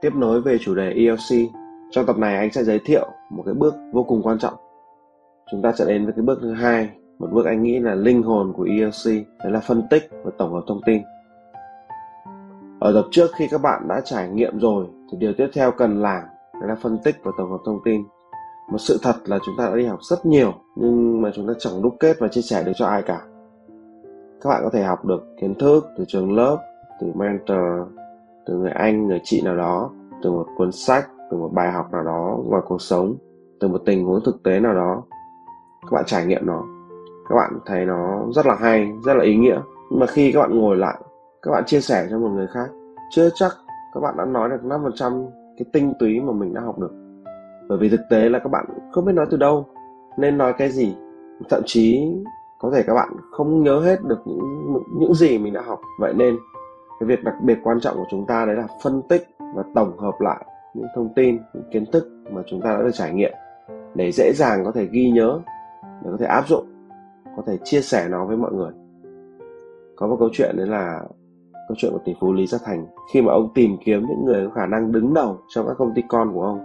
Tiếp nối về chủ đề ELC, trong tập này anh sẽ giới thiệu một cái bước vô cùng quan trọng. Chúng ta sẽ đến với cái bước thứ hai, một bước anh nghĩ là linh hồn của ELC, đó là phân tích và tổng hợp thông tin. Ở tập trước khi các bạn đã trải nghiệm rồi thì điều tiếp theo cần làm đó là phân tích và tổng hợp thông tin. Một sự thật là chúng ta đã đi học rất nhiều nhưng mà chúng ta chẳng đúc kết và chia sẻ được cho ai cả. Các bạn có thể học được kiến thức từ trường lớp, từ mentor, từ người anh, người chị nào đó, từ một cuốn sách, từ một bài học nào đó ngoài cuộc sống, từ một tình huống thực tế nào đó. Các bạn trải nghiệm nó. Các bạn thấy nó rất là hay, rất là ý nghĩa. Nhưng mà khi các bạn ngồi lại, các bạn chia sẻ cho một người khác, chưa chắc các bạn đã nói được 5% cái tinh túy mà mình đã học được. Bởi vì thực tế là các bạn không biết nói từ đâu, nên nói cái gì. Thậm chí có thể các bạn không nhớ hết được những những gì mình đã học. Vậy nên cái việc đặc biệt quan trọng của chúng ta đấy là phân tích và tổng hợp lại những thông tin, những kiến thức mà chúng ta đã được trải nghiệm để dễ dàng có thể ghi nhớ, để có thể áp dụng, có thể chia sẻ nó với mọi người. Có một câu chuyện đấy là câu chuyện của tỷ phú lý gia thành. Khi mà ông tìm kiếm những người có khả năng đứng đầu trong các công ty con của ông,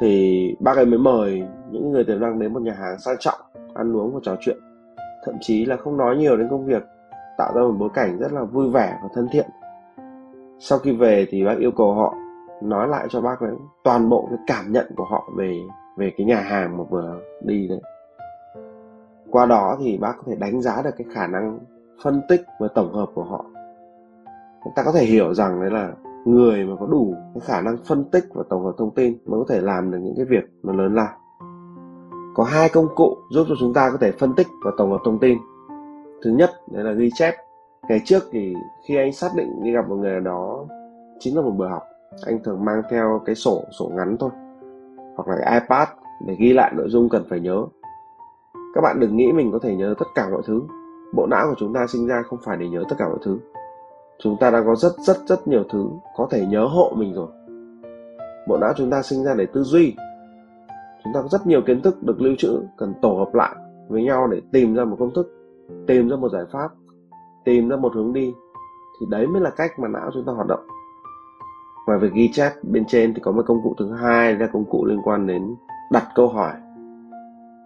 thì bác ấy mới mời những người tiềm năng đến một nhà hàng sang trọng, ăn uống và trò chuyện. Thậm chí là không nói nhiều đến công việc, tạo ra một bối cảnh rất là vui vẻ và thân thiện sau khi về thì bác yêu cầu họ nói lại cho bác ấy toàn bộ cái cảm nhận của họ về về cái nhà hàng mà vừa đi đấy. Qua đó thì bác có thể đánh giá được cái khả năng phân tích và tổng hợp của họ. Chúng ta có thể hiểu rằng đấy là người mà có đủ cái khả năng phân tích và tổng hợp thông tin mới có thể làm được những cái việc nó lớn lao. Có hai công cụ giúp cho chúng ta có thể phân tích và tổng hợp thông tin. Thứ nhất, đấy là ghi chép ngày trước thì khi anh xác định đi gặp một người nào đó chính là một buổi học, anh thường mang theo cái sổ sổ ngắn thôi, hoặc là cái ipad để ghi lại nội dung cần phải nhớ. Các bạn đừng nghĩ mình có thể nhớ tất cả mọi thứ. Bộ não của chúng ta sinh ra không phải để nhớ tất cả mọi thứ. Chúng ta đã có rất rất rất nhiều thứ có thể nhớ hộ mình rồi. Bộ não chúng ta sinh ra để tư duy. Chúng ta có rất nhiều kiến thức được lưu trữ, cần tổ hợp lại với nhau để tìm ra một công thức, tìm ra một giải pháp tìm ra một hướng đi, thì đấy mới là cách mà não chúng ta hoạt động. Ngoài việc ghi chép, bên trên thì có một công cụ thứ hai là công cụ liên quan đến đặt câu hỏi.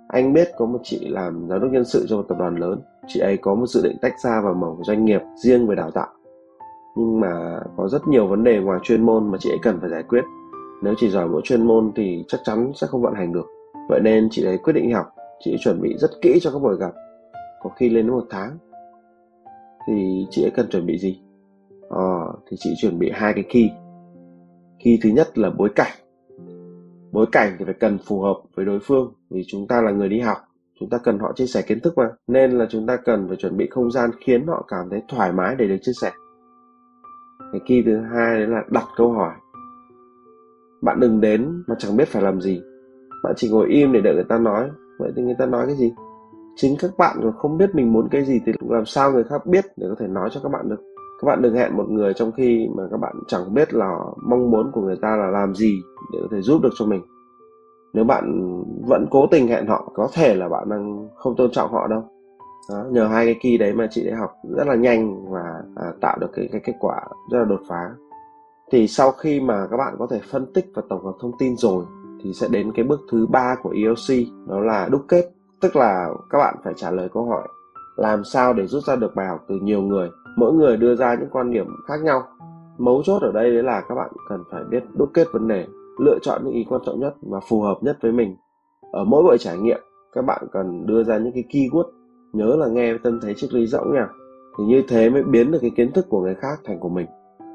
Anh biết có một chị làm giám đốc nhân sự cho một tập đoàn lớn. Chị ấy có một dự định tách ra và mở một doanh nghiệp riêng về đào tạo. Nhưng mà có rất nhiều vấn đề ngoài chuyên môn mà chị ấy cần phải giải quyết. Nếu chỉ giỏi mỗi chuyên môn thì chắc chắn sẽ không vận hành được. Vậy nên chị ấy quyết định học. Chị ấy chuẩn bị rất kỹ cho các buổi gặp. Có khi lên đến một tháng thì chị ấy cần chuẩn bị gì? Ờ, thì chị chuẩn bị hai cái key. Key thứ nhất là bối cảnh. Bối cảnh thì phải cần phù hợp với đối phương vì chúng ta là người đi học chúng ta cần họ chia sẻ kiến thức mà nên là chúng ta cần phải chuẩn bị không gian khiến họ cảm thấy thoải mái để được chia sẻ. Cái key thứ hai đấy là đặt câu hỏi. Bạn đừng đến mà chẳng biết phải làm gì. Bạn chỉ ngồi im để đợi người ta nói. Vậy thì người ta nói cái gì? Chính các bạn còn không biết mình muốn cái gì thì làm sao người khác biết để có thể nói cho các bạn được? Các bạn đừng hẹn một người trong khi mà các bạn chẳng biết là mong muốn của người ta là làm gì để có thể giúp được cho mình. Nếu bạn vẫn cố tình hẹn họ có thể là bạn đang không tôn trọng họ đâu. Đó, nhờ hai cái kỳ đấy mà chị đã học rất là nhanh và à, tạo được cái, cái kết quả rất là đột phá. Thì sau khi mà các bạn có thể phân tích và tổng hợp thông tin rồi thì sẽ đến cái bước thứ ba của ELC đó là đúc kết tức là các bạn phải trả lời câu hỏi, làm sao để rút ra được bài học từ nhiều người? Mỗi người đưa ra những quan điểm khác nhau. Mấu chốt ở đây là các bạn cần phải biết đúc kết vấn đề, lựa chọn những ý quan trọng nhất và phù hợp nhất với mình. Ở mỗi buổi trải nghiệm, các bạn cần đưa ra những cái keyword nhớ là nghe tâm thế triết lý rỗng nha thì như thế mới biến được cái kiến thức của người khác thành của mình.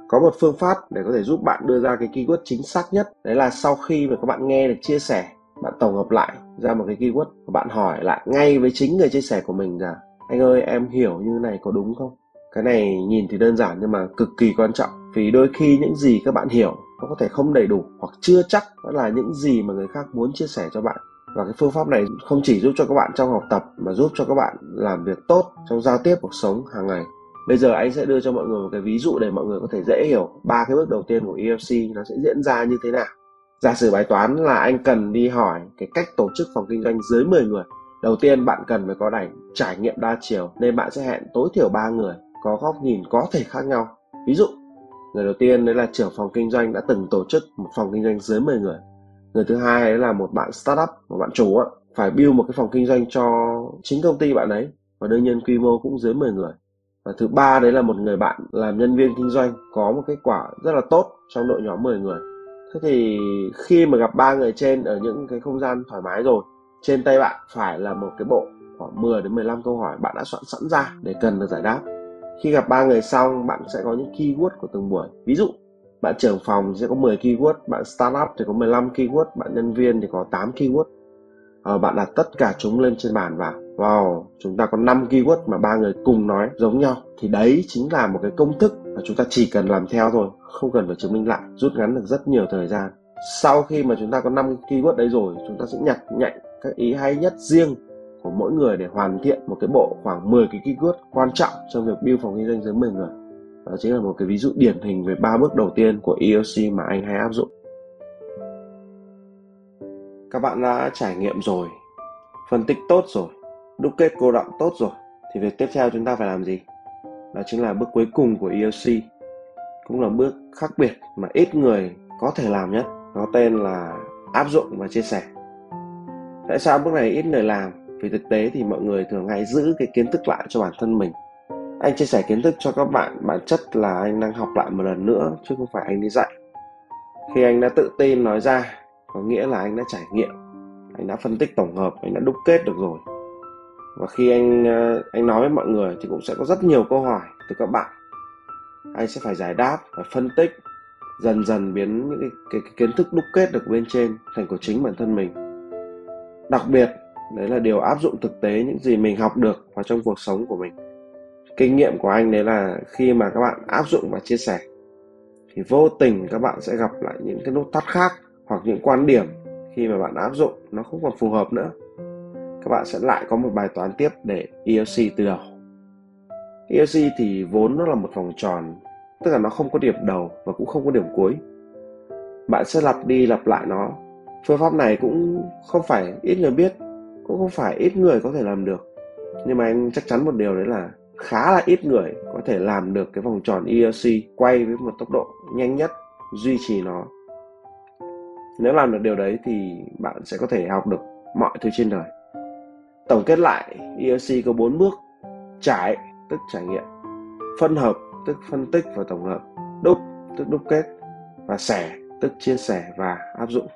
Có một phương pháp để có thể giúp bạn đưa ra cái keyword chính xác nhất, đấy là sau khi mà các bạn nghe được chia sẻ, bạn tổng hợp lại ra một cái keyword và bạn hỏi lại ngay với chính người chia sẻ của mình là, anh ơi, em hiểu như này có đúng không? Cái này nhìn thì đơn giản nhưng mà cực kỳ quan trọng. Vì đôi khi những gì các bạn hiểu, nó có thể không đầy đủ hoặc chưa chắc đó là những gì mà người khác muốn chia sẻ cho bạn. Và cái phương pháp này không chỉ giúp cho các bạn trong học tập mà giúp cho các bạn làm việc tốt trong giao tiếp cuộc sống hàng ngày. Bây giờ anh sẽ đưa cho mọi người một cái ví dụ để mọi người có thể dễ hiểu ba cái bước đầu tiên của EFC nó sẽ diễn ra như thế nào giả sử bài toán là anh cần đi hỏi cái cách tổ chức phòng kinh doanh dưới 10 người, đầu tiên bạn cần phải có đảnh trải nghiệm đa chiều nên bạn sẽ hẹn tối thiểu ba người, có góc nhìn có thể khác nhau. Ví dụ, người đầu tiên đấy là trưởng phòng kinh doanh đã từng tổ chức một phòng kinh doanh dưới 10 người người thứ hai đấy là một bạn startup, một bạn chủ á, phải build một cái phòng kinh doanh cho chính công ty bạn ấy và đương nhiên quy mô cũng dưới 10 người. Và thứ ba đấy là một người bạn làm nhân viên kinh doanh có một kết quả rất là tốt trong đội nhóm 10 người thế thì khi mà gặp ba người trên ở những cái không gian thoải mái rồi trên tay bạn phải là một cái bộ khoảng 10 đến 15 câu hỏi bạn đã soạn sẵn ra để cần được giải đáp. Khi gặp ba người xong bạn sẽ có những keyword của từng buổi. Ví dụ bạn trưởng phòng sẽ có 10 keyword bạn startup thì có 15 keyword bạn nhân viên thì có 8 keyword. Ờ, bạn đặt tất cả chúng lên trên bàn và wow chúng ta có 5 keyword mà ba người cùng nói giống nhau. Thì đấy chính là một cái công thức và chúng ta chỉ cần làm theo thôi, không cần phải chứng minh lại, rút ngắn được rất nhiều thời gian. Sau khi mà chúng ta có 5 keyword đấy rồi, chúng ta sẽ nhặt nhạnh các ý hay nhất riêng của mỗi người để hoàn thiện một cái bộ khoảng 10 cái keyword quan trọng trong việc build phòng kinh doanh dưới 10 người. Đó chính là một cái ví dụ điển hình về ba bước đầu tiên của EOC mà anh hay áp dụng. Các bạn đã trải nghiệm rồi, phân tích tốt rồi, đúc kết cô động tốt rồi, thì việc tiếp theo chúng ta phải làm gì? Đó chính là bước cuối cùng của EOC cũng là bước khác biệt mà ít người có thể làm nhất. Nó tên là áp dụng và chia sẻ. Tại sao bước này ít người làm? Vì thực tế thì mọi người thường hay giữ cái kiến thức lại cho bản thân mình. Anh chia sẻ kiến thức cho các bạn, bản chất là anh đang học lại một lần nữa, chứ không phải anh đi dạy. Khi anh đã tự tin nói ra, có nghĩa là anh đã trải nghiệm, anh đã phân tích tổng hợp, anh đã đúc kết được rồi và khi anh ờ, anh nói với mọi người thì cũng sẽ có rất nhiều câu hỏi từ các bạn. Anh sẽ phải giải đáp và phân tích dần dần biến những cái, cái, cái kiến thức đúc kết được bên trên thành của chính bản thân mình. Đặc biệt đấy là điều áp dụng thực tế những gì mình học được vào trong cuộc sống của mình. Kinh nghiệm của anh đấy là khi mà các bạn áp dụng và chia sẻ thì vô tình các bạn sẽ gặp lại những cái nút thắt khác hoặc những quan điểm khi mà bạn áp dụng nó không còn phù hợp nữa các bạn sẽ lại có một bài toán tiếp để ELC từ đầu. ELC thì vốn nó là một vòng tròn, tức là nó không có điểm đầu và cũng không có điểm cuối. Bạn sẽ lặp đi lặp lại nó. Phương pháp này cũng không phải ít người biết, cũng không phải ít người có thể làm được. Nhưng mà anh chắc chắn một điều đấy là khá là ít người có thể làm được cái vòng tròn ELC quay với một tốc độ nhanh nhất, duy trì nó. Nếu làm được điều đấy thì bạn sẽ có thể học được mọi thứ trên đời tổng kết lại ERC có 4 bước. Trải, tức trải nghiệm. Phân hợp, tức phân tích và tổng hợp. Đúc, tức đúc kết. Và sẻ, tức chia sẻ và áp dụng.